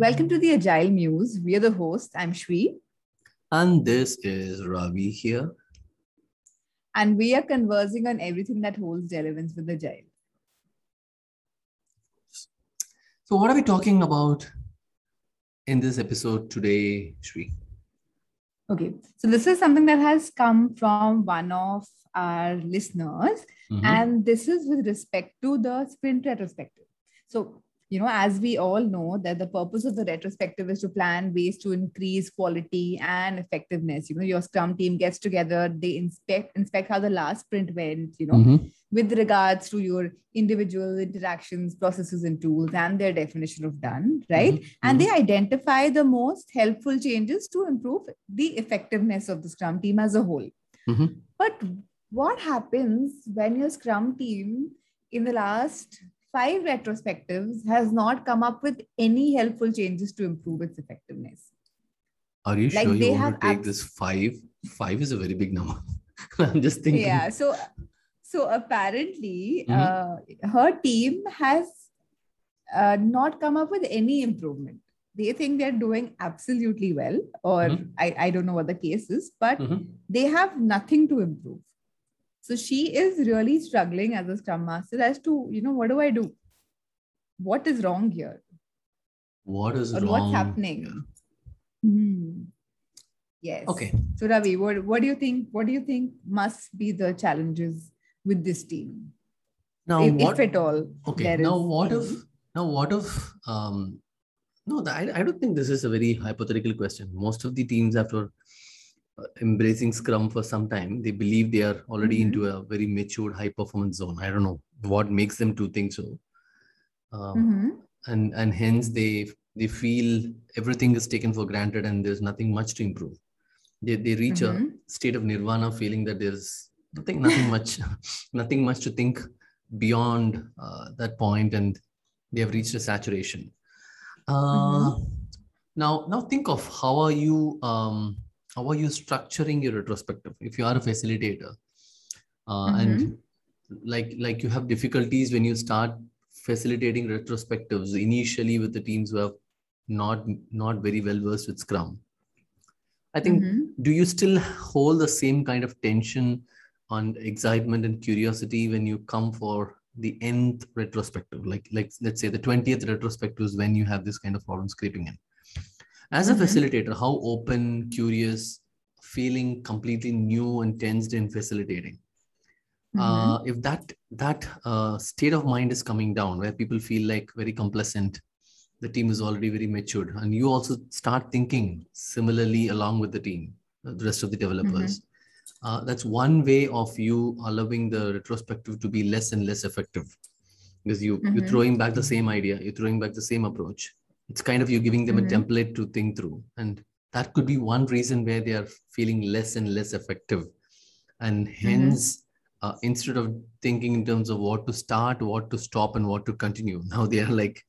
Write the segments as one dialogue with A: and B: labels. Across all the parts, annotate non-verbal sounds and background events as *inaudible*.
A: Welcome to the Agile Muse. We are the hosts. I'm Shwee.
B: And this is Ravi here.
A: And we are conversing on everything that holds relevance with Agile.
B: So, what are we talking about in this episode today, Shwee?
A: Okay, so this is something that has come from one of our listeners, mm-hmm. and this is with respect to the sprint retrospective. So, you know, as we all know, that the purpose of the retrospective is to plan ways to increase quality and effectiveness. You know, your Scrum team gets together, they inspect inspect how the last sprint went. You know, mm-hmm. with regards to your individual interactions, processes, and tools, and their definition of done, right? Mm-hmm. And they mm-hmm. identify the most helpful changes to improve the effectiveness of the Scrum team as a whole. Mm-hmm. But what happens when your Scrum team in the last five retrospectives has not come up with any helpful changes to improve its effectiveness.
B: Are you like sure you want to take this five? Five is a very big number. *laughs* I'm just thinking.
A: Yeah. So, so apparently, mm-hmm. uh, her team has uh, not come up with any improvement. They think they're doing absolutely well, or mm-hmm. I, I don't know what the case is, but mm-hmm. they have nothing to improve. So she is really struggling as a scrum master as to, you know, what do I do? What is wrong here?
B: What is
A: or
B: wrong?
A: What's happening? Hmm. Yes.
B: Okay.
A: So Ravi, what, what do you think? What do you think must be the challenges with this team?
B: Now,
A: if,
B: what,
A: if at all.
B: Okay. Now, what if? Now, what if? Um, no, I, I don't think this is a very hypothetical question. Most of the teams, after embracing Scrum for some time, they believe they are already mm-hmm. into a very matured high performance zone. I don't know what makes them to think so, um, mm-hmm. and and hence they they feel everything is taken for granted and there's nothing much to improve. They they reach mm-hmm. a state of nirvana, feeling that there's nothing nothing *laughs* much nothing much to think beyond uh, that point, and they have reached a saturation. Uh, mm-hmm. now now think of how are you. Um, how are you structuring your retrospective if you are a facilitator uh, mm-hmm. and like like you have difficulties when you start facilitating retrospectives initially with the teams who have not not very well versed with scrum i think mm-hmm. do you still hold the same kind of tension on excitement and curiosity when you come for the nth retrospective like like let's say the 20th retrospective is when you have this kind of problems creeping in as a mm-hmm. facilitator how open curious feeling completely new and tensed in facilitating mm-hmm. uh, if that that uh, state of mind is coming down where people feel like very complacent the team is already very matured and you also start thinking similarly along with the team the rest of the developers mm-hmm. uh, that's one way of you allowing the retrospective to be less and less effective because you you're mm-hmm. throwing back the same idea you're throwing back the same approach it's kind of you giving them mm-hmm. a template to think through and that could be one reason where they are feeling less and less effective and mm-hmm. hence mm-hmm. uh, instead of thinking in terms of what to start what to stop and what to continue *laughs* now they are like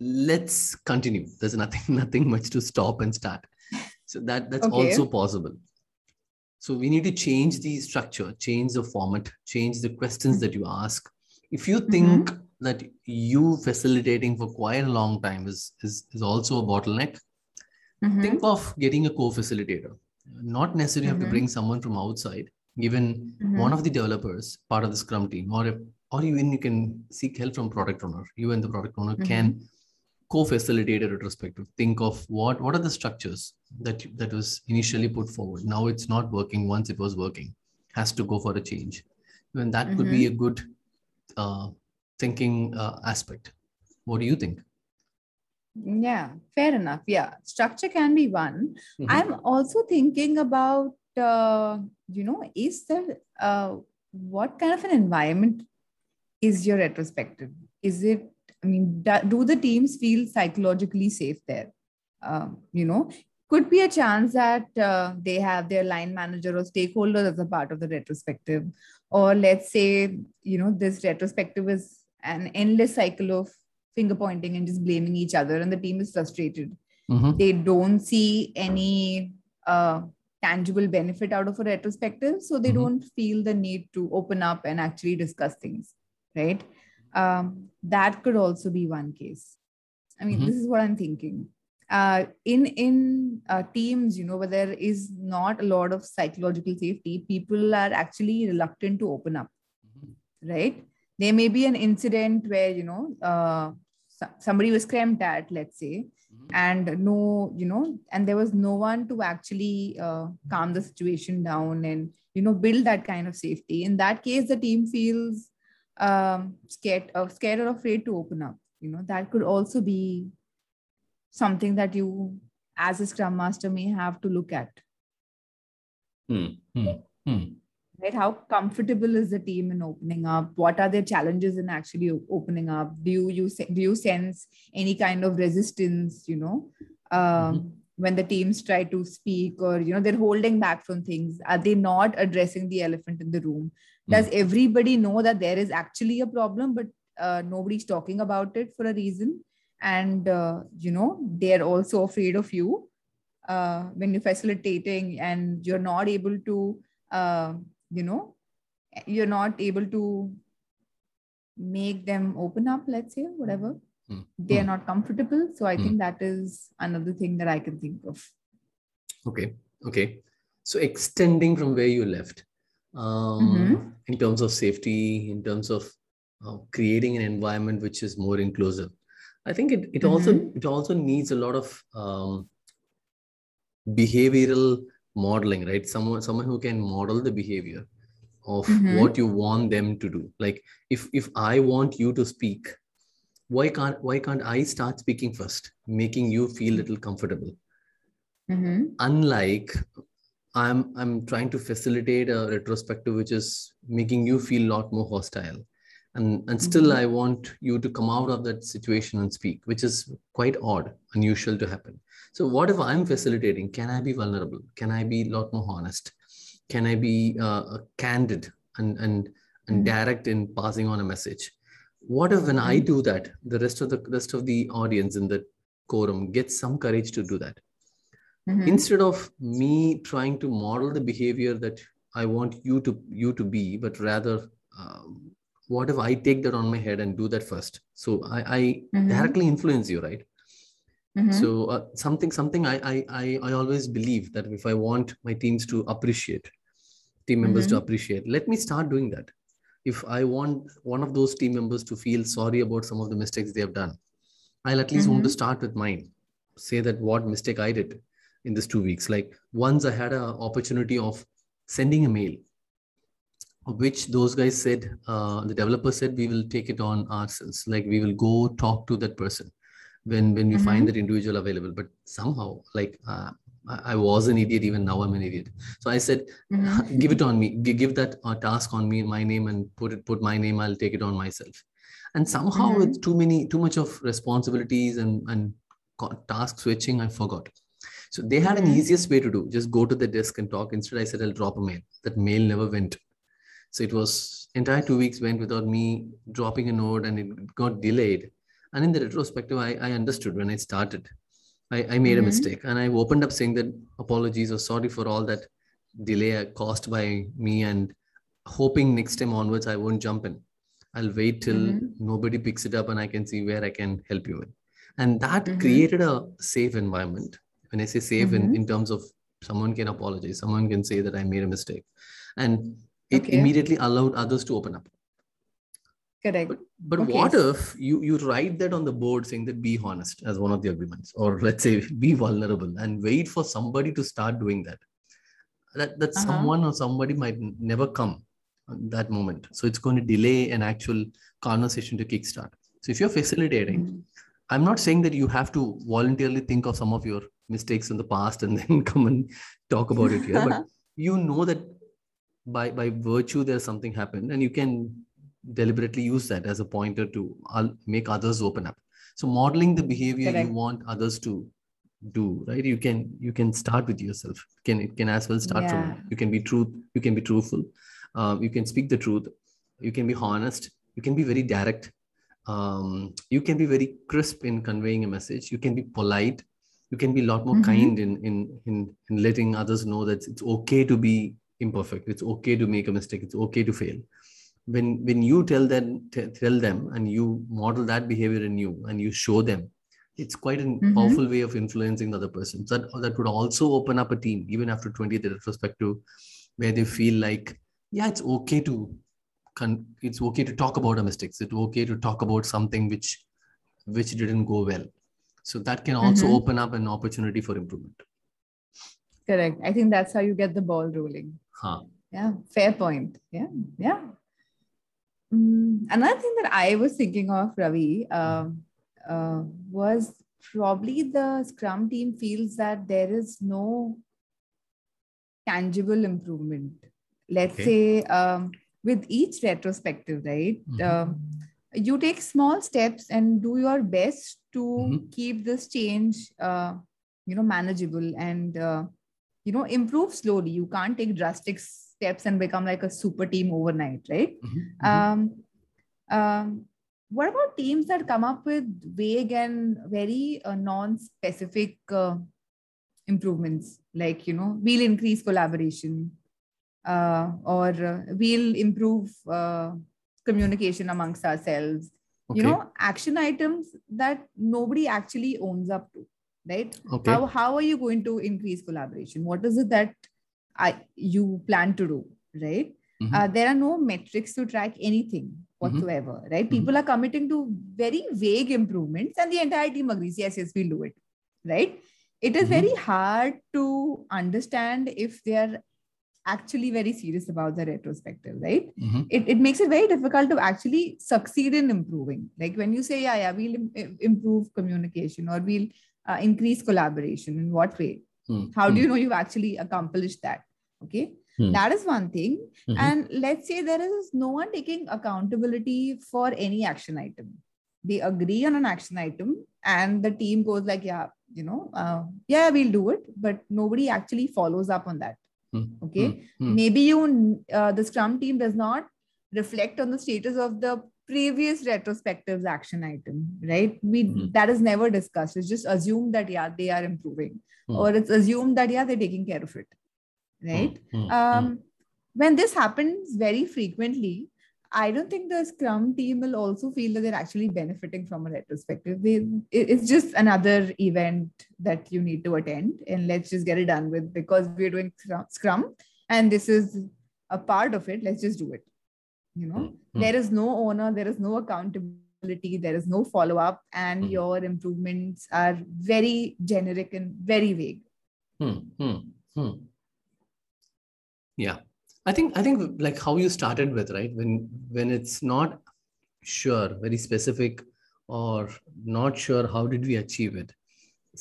B: let's continue there's nothing *laughs* nothing much to stop and start so that that's okay. also possible so we need to change the structure change the format change the questions mm-hmm. that you ask if you think mm-hmm that you facilitating for quite a long time is is, is also a bottleneck mm-hmm. think of getting a co-facilitator not necessarily mm-hmm. have to mm-hmm. bring someone from outside given mm-hmm. one of the developers part of the scrum team or if or even you can seek help from product owner you and the product owner mm-hmm. can co-facilitate a retrospective think of what what are the structures that that was initially put forward now it's not working once it was working has to go for a change and that could be mm-hmm. a good uh, thinking uh, aspect. What do you think?
A: Yeah, fair enough. Yeah, structure can be one. Mm-hmm. I'm also thinking about, uh, you know, is there uh, what kind of an environment is your retrospective? Is it, I mean, do the teams feel psychologically safe there? Um, you know, could be a chance that uh, they have their line manager or stakeholders as a part of the retrospective or let's say you know this retrospective is an endless cycle of finger pointing and just blaming each other and the team is frustrated mm-hmm. they don't see any uh, tangible benefit out of a retrospective so they mm-hmm. don't feel the need to open up and actually discuss things right um, that could also be one case I mean, mm-hmm. this is what I'm thinking. Uh, in in uh, teams, you know, where there is not a lot of psychological safety, people are actually reluctant to open up, mm-hmm. right? There may be an incident where you know uh, somebody was screamed at, let's say, mm-hmm. and no, you know, and there was no one to actually uh, calm the situation down and you know build that kind of safety. In that case, the team feels um, scared or scared or afraid to open up you know that could also be something that you as a scrum master may have to look at
B: hmm. Hmm. Hmm.
A: Right? How comfortable is the team in opening up? What are their challenges in actually opening up? Do you, you do you sense any kind of resistance you know um, mm-hmm. when the teams try to speak or you know they're holding back from things? Are they not addressing the elephant in the room? Does hmm. everybody know that there is actually a problem but uh, nobody's talking about it for a reason? And uh, you know they're also afraid of you uh, when you're facilitating and you're not able to uh, you know you're not able to make them open up let's say whatever mm. they're mm. not comfortable so i mm. think that is another thing that i can think of
B: okay okay so extending from where you left um, mm-hmm. in terms of safety in terms of uh, creating an environment which is more inclusive i think it, it mm-hmm. also it also needs a lot of um, behavioral modeling right someone someone who can model the behavior of mm-hmm. what you want them to do like if if i want you to speak why can't why can't i start speaking first making you feel a little comfortable
A: mm-hmm.
B: unlike i'm i'm trying to facilitate a retrospective which is making you feel a lot more hostile and and still mm-hmm. i want you to come out of that situation and speak which is quite odd unusual to happen so what if i'm facilitating can i be vulnerable can i be a lot more honest can i be uh, candid and and and mm-hmm. direct in passing on a message what if when i mm-hmm. do that the rest of the rest of the audience in the quorum gets some courage to do that mm-hmm. instead of me trying to model the behavior that i want you to you to be but rather um, what if i take that on my head and do that first so i, I mm-hmm. directly influence you right mm-hmm. so uh, something something I, I i always believe that if i want my teams to appreciate team members mm-hmm. to appreciate let me start doing that if i want one of those team members to feel sorry about some of the mistakes they have done i'll at least want to mm-hmm. start with mine say that what mistake i did in this two weeks like once i had an opportunity of sending a mail which those guys said uh, the developer said we will take it on ourselves. Like we will go talk to that person when when we mm-hmm. find that individual available. But somehow like uh, I, was an idiot even now i'm an idiot. So i said mm-hmm. *laughs* give it on me. Give that uh, task on me my name and put it put my name. I'll take it on myself. And somehow mm-hmm. with too many too much of responsibilities and and task switching i forgot. So they had an mm-hmm. easiest way to do just go to the desk and talk. Instead i said i'll drop a mail. That mail never went so it was entire two weeks went without me dropping a note and it got delayed. And in the retrospective, I, I understood when I started. I, I made mm-hmm. a mistake and I opened up saying that apologies or sorry for all that delay caused by me and hoping next time onwards I won't jump in. I'll wait till mm-hmm. nobody picks it up and I can see where I can help you with. And that mm-hmm. created a safe environment. When I say safe in, mm-hmm. in terms of someone can apologize, someone can say that I made a mistake. And it okay. immediately allowed others to open up
A: correct
B: but, but okay. what if you you write that on the board saying that be honest as one of the agreements or *laughs* let's say be vulnerable and wait for somebody to start doing that that that uh-huh. someone or somebody might never come that moment so it's going to delay an actual conversation to kickstart so if you're facilitating mm-hmm. i'm not saying that you have to voluntarily think of some of your mistakes in the past and *laughs* then come and talk about it here but *laughs* you know that by by virtue there's something happened and you can deliberately use that as a pointer to make others open up. So modeling the behavior Correct. you want others to do right? You can you can start with yourself. Can it can as well start yeah. from you can be truth you can be truthful. Um, you can speak the truth. You can be honest. You can be very direct. Um, you can be very crisp in conveying a message. You can be polite. You can be a lot more mm-hmm. kind in, in in in letting others know that it's okay to be imperfect it's okay to make a mistake it's okay to fail when when you tell them tell them and you model that behavior in you and you show them it's quite a mm-hmm. powerful way of influencing the other person. So that, that would also open up a team, even after 20th retrospective, where they feel like, yeah, it's okay to it's okay to talk about our mistakes. It's okay to talk about something which which didn't go well. So that can also mm-hmm. open up an opportunity for improvement.
A: Correct. I think that's how you get the ball rolling.
B: Huh.
A: Yeah, fair point. Yeah, yeah. Mm, another thing that I was thinking of, Ravi, uh, uh, was probably the Scrum team feels that there is no tangible improvement. Let's okay. say um, with each retrospective, right? Mm-hmm. Um, you take small steps and do your best to mm-hmm. keep this change, uh, you know, manageable and uh, you know improve slowly. You can't take drastic steps and become like a super team overnight, right? Mm-hmm. Um, um, what about teams that come up with vague and very uh, non-specific uh, improvements like you know we'll increase collaboration uh, or uh, we'll improve uh, communication amongst ourselves okay. you know action items that nobody actually owns up to right okay. how, how are you going to increase collaboration what is it that I, you plan to do right mm-hmm. Uh, there are no metrics to track anything Mm-hmm. whatsoever, mm-hmm. right? People are committing to very vague improvements, and the entire team agrees, yes, yes, we'll do it, right? It is mm-hmm. very hard to understand if they are actually very serious about the retrospective, right? Mm-hmm. It, it makes it very difficult to actually succeed in improving. Like when you say, yeah, yeah, we'll Im- improve communication or we'll uh, increase collaboration, in what way? Mm-hmm. How do you know you've actually accomplished that? Okay. Hmm. That is one thing. Mm-hmm. And let's say there is no one taking accountability for any action item. They agree on an action item, and the team goes like, "Yeah, you know, uh, yeah, we'll do it," but nobody actually follows up on that. Mm-hmm. Okay, mm-hmm. maybe you, uh, the Scrum team does not reflect on the status of the previous retrospectives action item right we mm-hmm. that is never discussed it's just assumed that yeah they are improving mm-hmm. or it's assumed that yeah they're taking care of it right? Mm-hmm. Um, when this happens very frequently, I don't think the Scrum team will also feel that they're actually benefiting from a retrospective. They, it's just another event that you need to attend, and let's just get it done with because we're doing Scrum, and this is a part of it. Let's just do it. You know, mm-hmm. there is no owner, there is no accountability, there is no follow up, and mm-hmm. your improvements are very generic and very vague.
B: Hmm yeah i think i think like how you started with right when when it's not sure very specific or not sure how did we achieve it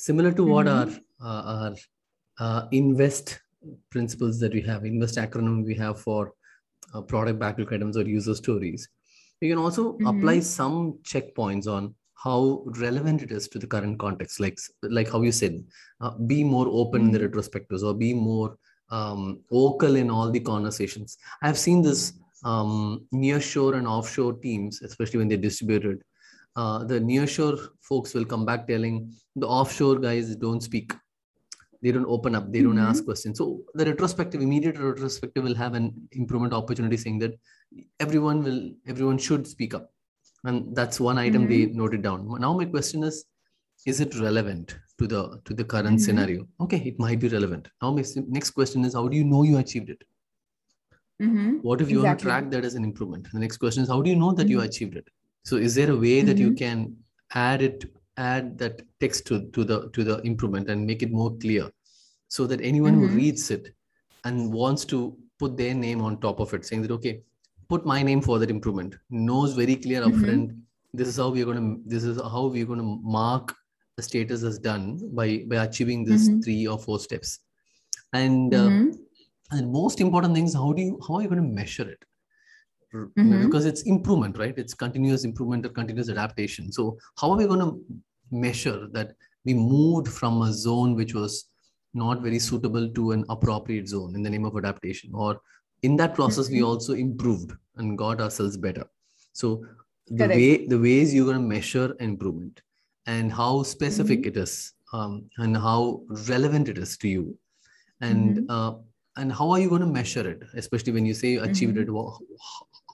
B: similar to what mm-hmm. our uh, our uh, invest principles that we have invest acronym we have for uh, product backlog items or user stories you can also mm-hmm. apply some checkpoints on how relevant it is to the current context like like how you said uh, be more open mm-hmm. in the mm-hmm. retrospectives or be more um, vocal in all the conversations. I've seen this um, nearshore and offshore teams, especially when they're distributed. Uh, the nearshore folks will come back telling the offshore guys don't speak. They don't open up. They don't mm-hmm. ask questions. So the retrospective, immediate retrospective, will have an improvement opportunity, saying that everyone will, everyone should speak up, and that's one item mm-hmm. they noted down. Now my question is, is it relevant to the to the current mm-hmm. scenario okay it might be relevant now my next question is how do you know you achieved it mm-hmm. what if you exactly. track that as an improvement the next question is how do you know that mm-hmm. you achieved it so is there a way that you mm-hmm. can add it add that text to, to the to the improvement and make it more clear so that anyone who mm-hmm. reads it and wants to put their name on top of it saying that okay put my name for that improvement knows very clear mm-hmm. upfront this is how we're going to this is how we're going to mark the status as done by by achieving these mm-hmm. three or four steps and uh, mm-hmm. and most important thing is how do you how are you going to measure it mm-hmm. because it's improvement right it's continuous improvement or continuous adaptation so how are we going to measure that we moved from a zone which was not very suitable to an appropriate zone in the name of adaptation or in that process we mm-hmm. also improved and got ourselves better so the Correct. way the ways you're going to measure improvement and how specific mm-hmm. it is um, and how relevant it is to you and mm-hmm. uh, and how are you going to measure it especially when you say you achieved mm-hmm. it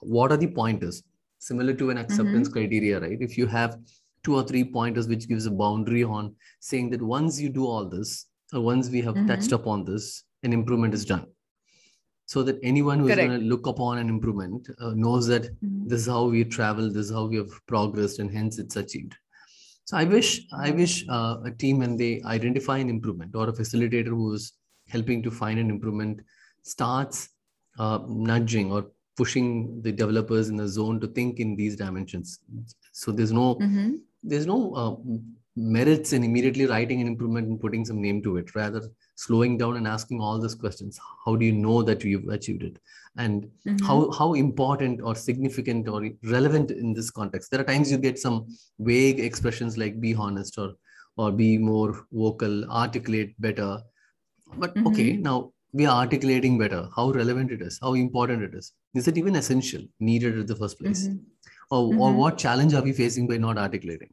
B: what are the pointers similar to an acceptance mm-hmm. criteria right if you have two or three pointers which gives a boundary on saying that once you do all this or once we have mm-hmm. touched upon this an improvement is done so that anyone who's going to look upon an improvement uh, knows that mm-hmm. this is how we travel this is how we have progressed and hence it's achieved so i wish i wish uh, a team when they identify an improvement or a facilitator who is helping to find an improvement starts uh, nudging or pushing the developers in the zone to think in these dimensions so there's no mm-hmm. There's no uh, merits in immediately writing an improvement and putting some name to it rather slowing down and asking all these questions. How do you know that you've achieved it? And mm-hmm. how how important or significant or relevant in this context? There are times you get some vague expressions like be honest or or be more vocal articulate better. But mm-hmm. okay now we are articulating better. How relevant it is how important it is. Is it even essential needed in the first place? Mm-hmm. Or, or mm-hmm. what challenge are we facing by not articulating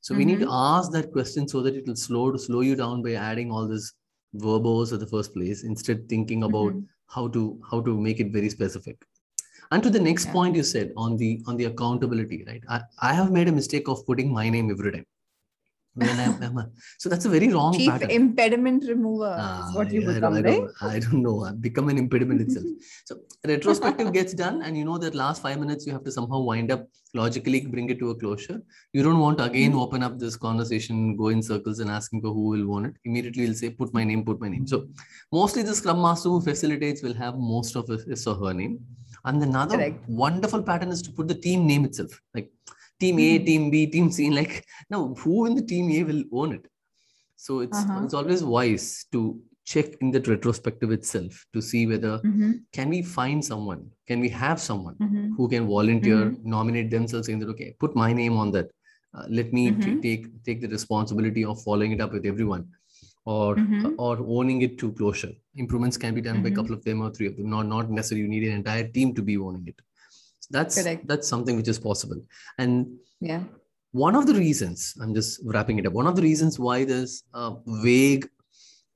B: so we need to mm-hmm. ask that question so that it will slow to slow you down by adding all this verbose at the first place instead thinking about mm-hmm. how to how to make it very specific and to the next yeah. point you said on the on the accountability right I, I have made a mistake of putting my name every time when I'm, I'm a, so that's a very wrong
A: chief pattern. impediment remover ah, is what you yeah, become I
B: don't, right? I don't know. I've become an impediment itself. *laughs* So retrospective gets done and you know that last five minutes you have to somehow wind up logically bring it to a closure. You don't want to again mm-hmm. open up this conversation go in circles and asking for who will want it. Immediately you'll say put my name put my name. So mostly the scrum master who facilitates will have most of his or her name. And another Correct. wonderful pattern is to put the team name itself. Like team A, hmm. team B, team C. Like now, who in the team A will own it? So it's uh-huh. it's always wise to check in that retrospective itself to see whether mm-hmm. can we find someone, can we have someone mm-hmm. who can volunteer, mm-hmm. nominate themselves, saying that okay, put my name on that. Uh, let me t- mm-hmm. take take the responsibility of following it up with everyone or mm-hmm. or owning it to closure improvements can be done by a mm-hmm. couple of them or three of them not not necessarily you need an entire team to be owning it that's Correct. that's something which is possible and
A: yeah
B: one of the reasons i'm just wrapping it up one of the reasons why there's uh, vague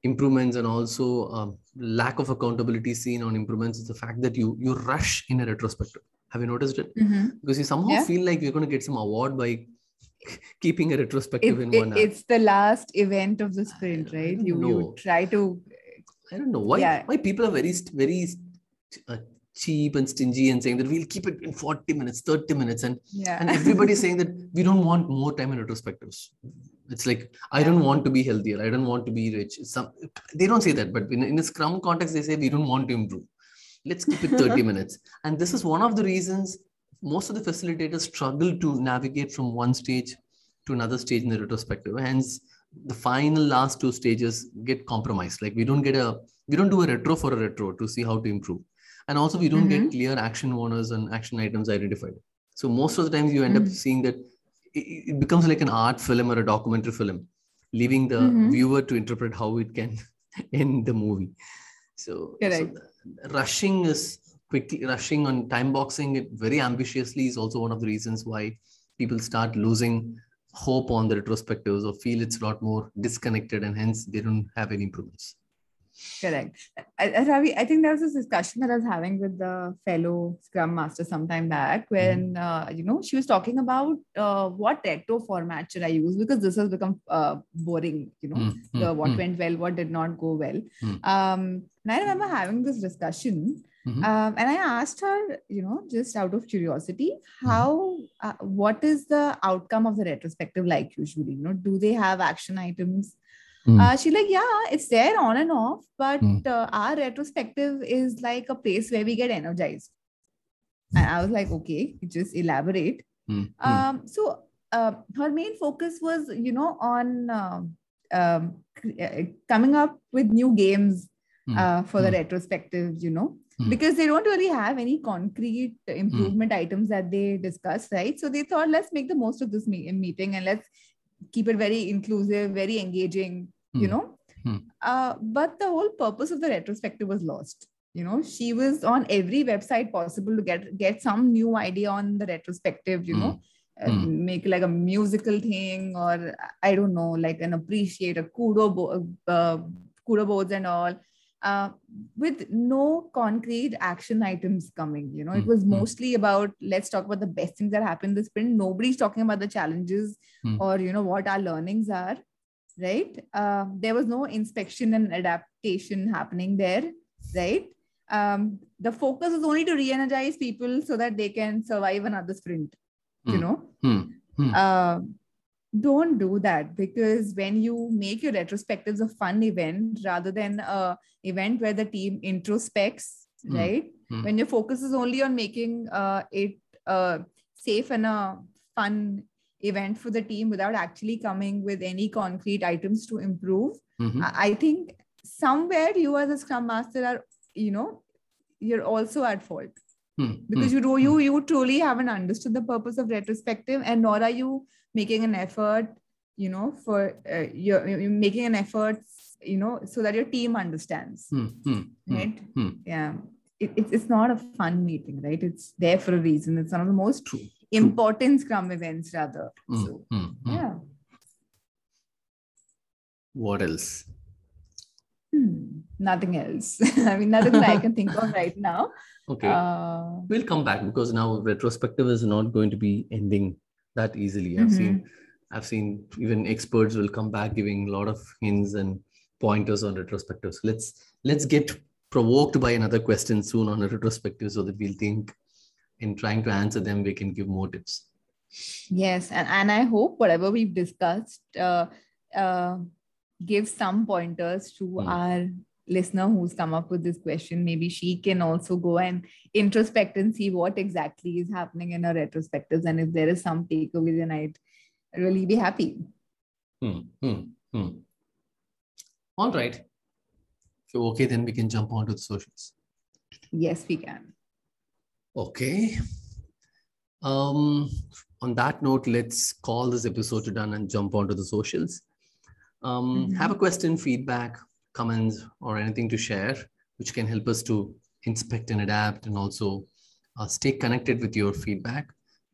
B: improvements and also um, lack of accountability seen on improvements is the fact that you you rush in a retrospective have you noticed it mm-hmm. because you somehow yeah. feel like you're going to get some award by *laughs* keeping a retrospective it, in one
A: it, it's the last event of the sprint right you, you try to
B: i don't know why yeah. why people are very very uh, cheap and stingy and saying that we'll keep it in 40 minutes 30 minutes and
A: yeah.
B: and everybody's saying that we don't want more time in retrospectives. It's like i don't want to be healthier. I don't want to be rich. Some they don't say that but in, in a scrum context they say we don't want to improve. Let's keep it 30 *laughs* minutes. And this is one of the reasons most of the facilitators struggle to navigate from one stage to another stage in the retrospective. Hence the final last two stages get compromised. Like we don't get a we don't do a retro for a retro to see how to improve and also we don't mm-hmm. get clear action owners and action items identified so most of the times you end mm-hmm. up seeing that it, it, becomes like an art film or a documentary film leaving the mm-hmm. viewer to interpret how it can *laughs* end the movie so, so rushing is quickly rushing on time boxing it very ambitiously is also one of the reasons why people start losing hope on the retrospectives or feel it's a lot more disconnected and hence they don't have any improvements
A: Correct. I, Ravi, I think there was this discussion that I was having with the fellow Scrum Master sometime back when, mm uh, you know, she was talking about uh, what retro format should I use because this has become uh, boring, you know, mm the what mm went well, what did not go well. Um, and I remember having this discussion. Mm-hmm. Um, and I asked her, you know, just out of curiosity, how, uh, what is the outcome of the retrospective like usually? You know, do they have action items? Mm. Uh, she's like, yeah, it's there on and off, but mm. uh, our retrospective is like a place where we get energized. And I was like, okay, just elaborate. Mm. Um, so uh, her main focus was, you know, on um, um uh, coming up with new games hmm. uh, for the hmm. retrospective, you know, because they don't really have any concrete improvement items that they discuss, right? So they thought, let's make the most of this me- meeting and let's keep it very inclusive, very engaging, mm. you hmm. know. Mm. Uh, but the whole purpose of the retrospective was lost. You know, she was on every website possible to get get some new idea on the retrospective. You mm. know, hmm. make like a musical thing or I don't know, like an appreciate a kudo bo- uh, kudo boards and all. Uh, with no concrete action items coming. You know, mm. it was mostly about let's talk about the best things that happened this sprint. Nobody's talking about the challenges mm. or you know what our learnings are, right? Uh, there was no inspection and adaptation happening there, right? Um, the focus is only to re-energize people so that they can survive another sprint. Mm. You know. Uh, don't do that because when you make your retrospectives a fun event rather than a event where the team introspects mm. right mm. when your focus is only on making uh, it a safe and a fun event for the team without actually coming with any concrete items to improve mm-hmm. I-, I think somewhere you as a scrum master are you know you're also at fault Hmm. because hmm. you do you you truly haven't understood the purpose of retrospective and nor are you making an effort you know for uh, you're, you're, making an effort you know so that your team understands.
B: Hmm. hmm.
A: Right? Yeah. It, it's not a fun meeting right? It's there for a reason. It's one of the most True. important scrum events rather. So yeah.
B: What else?
A: Hmm, nothing else. *laughs* I mean, nothing that I can think of right now. *laughs*
B: Okay. Uh, we'll come back because now retrospective is not going to be ending that easily. I've mm-hmm. seen I've seen even experts will come back giving a lot of hints and pointers on retrospectives. Let's let's get provoked by another question soon on a retrospective so that we'll think in trying to answer them we can give more tips.
A: Yes, and, and I hope whatever we've discussed uh, uh, give some pointers to mm. our listener who's come up with this question maybe she can also go and introspect and see what exactly is happening in her retrospectives and if there is some takeaway then i'd really be happy.
B: Hmm, hmm, hmm. all right. So okay then we can jump on to the socials.
A: Yes we can.
B: Okay. Um on that note let's call this episode done and jump onto the socials. Um, mm-hmm. have a question, feedback, comments, or anything to share, which can help us to inspect and adapt and also uh, stay connected with your feedback,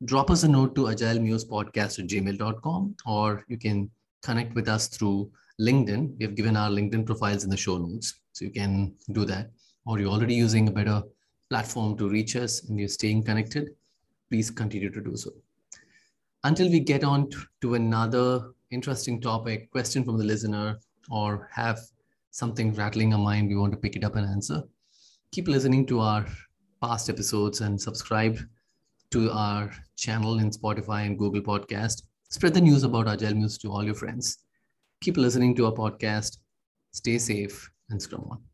B: drop us a note to agilemusepodcast at gmail.com or you can connect with us through LinkedIn. We have given our LinkedIn profiles in the show notes, so you can do that. Or you're already using a better platform to reach us and you're staying connected, please continue to do so. Until we get on to another interesting topic, question from the listener, or have something rattling our mind, we want to pick it up and answer, keep listening to our past episodes and subscribe to our channel in Spotify and Google Podcast. Spread the news about Agile Muse to all your friends. Keep listening to our podcast. Stay safe and scrum on.